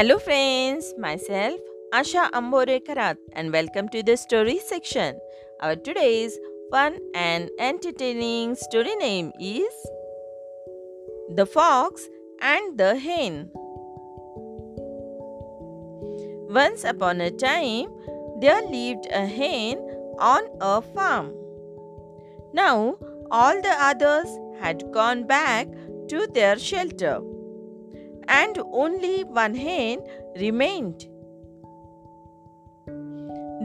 Hello, friends. Myself, Asha Ambore Karat, and welcome to the story section. Our today's fun and entertaining story name is The Fox and the Hen. Once upon a time, there lived a hen on a farm. Now, all the others had gone back to their shelter and only one hen remained.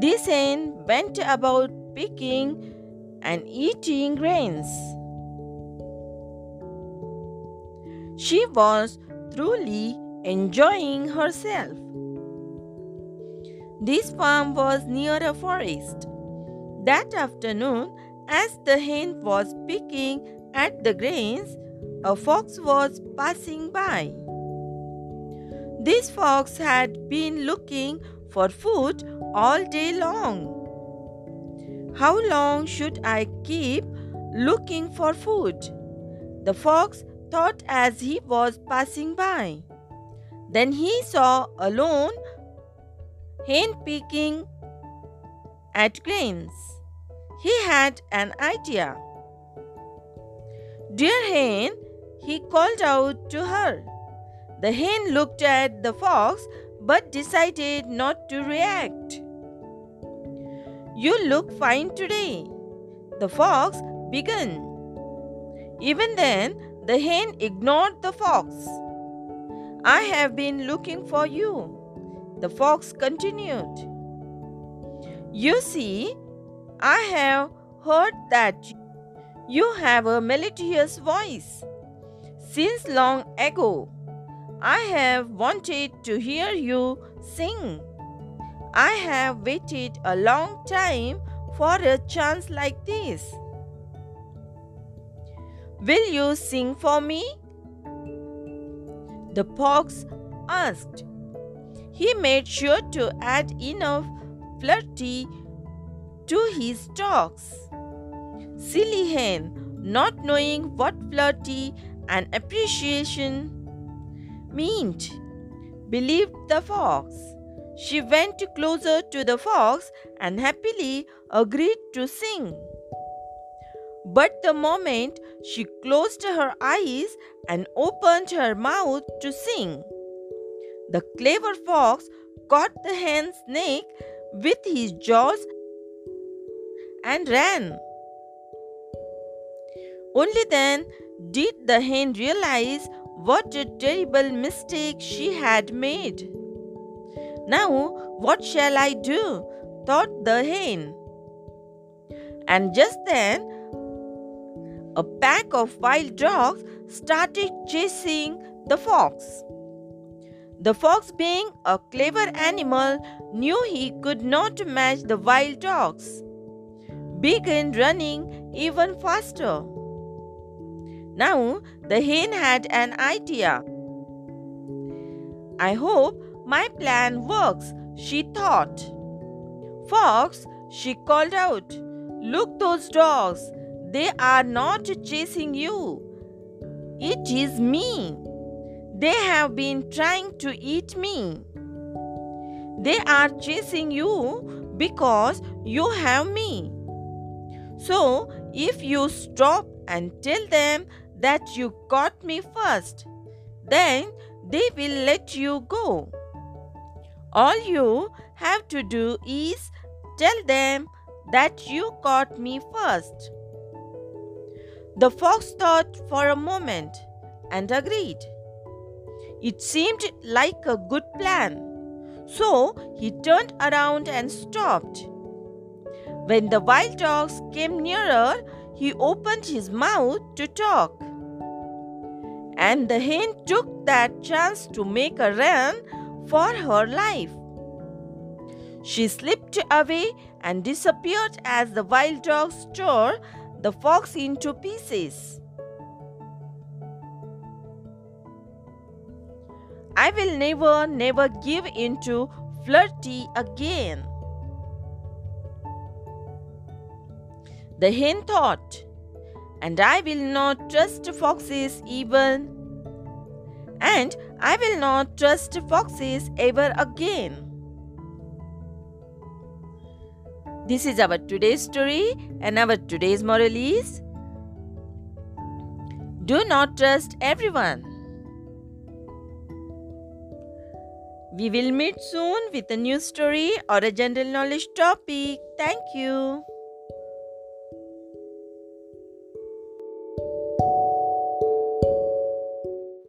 This hen went about picking and eating grains. She was truly enjoying herself. This farm was near a forest. That afternoon, as the hen was picking at the grains, a fox was passing by. This fox had been looking for food all day long. How long should I keep looking for food? The fox thought as he was passing by. Then he saw a lone hen picking at grains. He had an idea. Dear hen, he called out to her. The hen looked at the fox but decided not to react. You look fine today, the fox began. Even then, the hen ignored the fox. I have been looking for you, the fox continued. You see, I have heard that you have a melodious voice. Since long ago, I have wanted to hear you sing. I have waited a long time for a chance like this. Will you sing for me? The fox asked. He made sure to add enough flirty to his talks. Silly hen, not knowing what flirty and appreciation meant, believed the fox. She went closer to the fox and happily agreed to sing. But the moment she closed her eyes and opened her mouth to sing, the clever fox caught the hen's neck with his jaws and ran. Only then did the hen realize what a terrible mistake she had made. Now, what shall I do? thought the hen. And just then, a pack of wild dogs started chasing the fox. The fox, being a clever animal, knew he could not match the wild dogs, began running even faster. Now the hen had an idea. I hope my plan works, she thought. Fox, she called out, Look, those dogs, they are not chasing you. It is me. They have been trying to eat me. They are chasing you because you have me. So, if you stop and tell them that you caught me first. Then they will let you go. All you have to do is tell them that you caught me first. The fox thought for a moment and agreed. It seemed like a good plan, so he turned around and stopped. When the wild dogs came nearer, he opened his mouth to talk. And the hen took that chance to make a run for her life. She slipped away and disappeared as the wild dogs tore the fox into pieces. I will never, never give in to flirty again. The hen thought, and I will not trust foxes even, and I will not trust foxes ever again. This is our today's story, and our today's moral is Do not trust everyone. We will meet soon with a new story or a general knowledge topic. Thank you.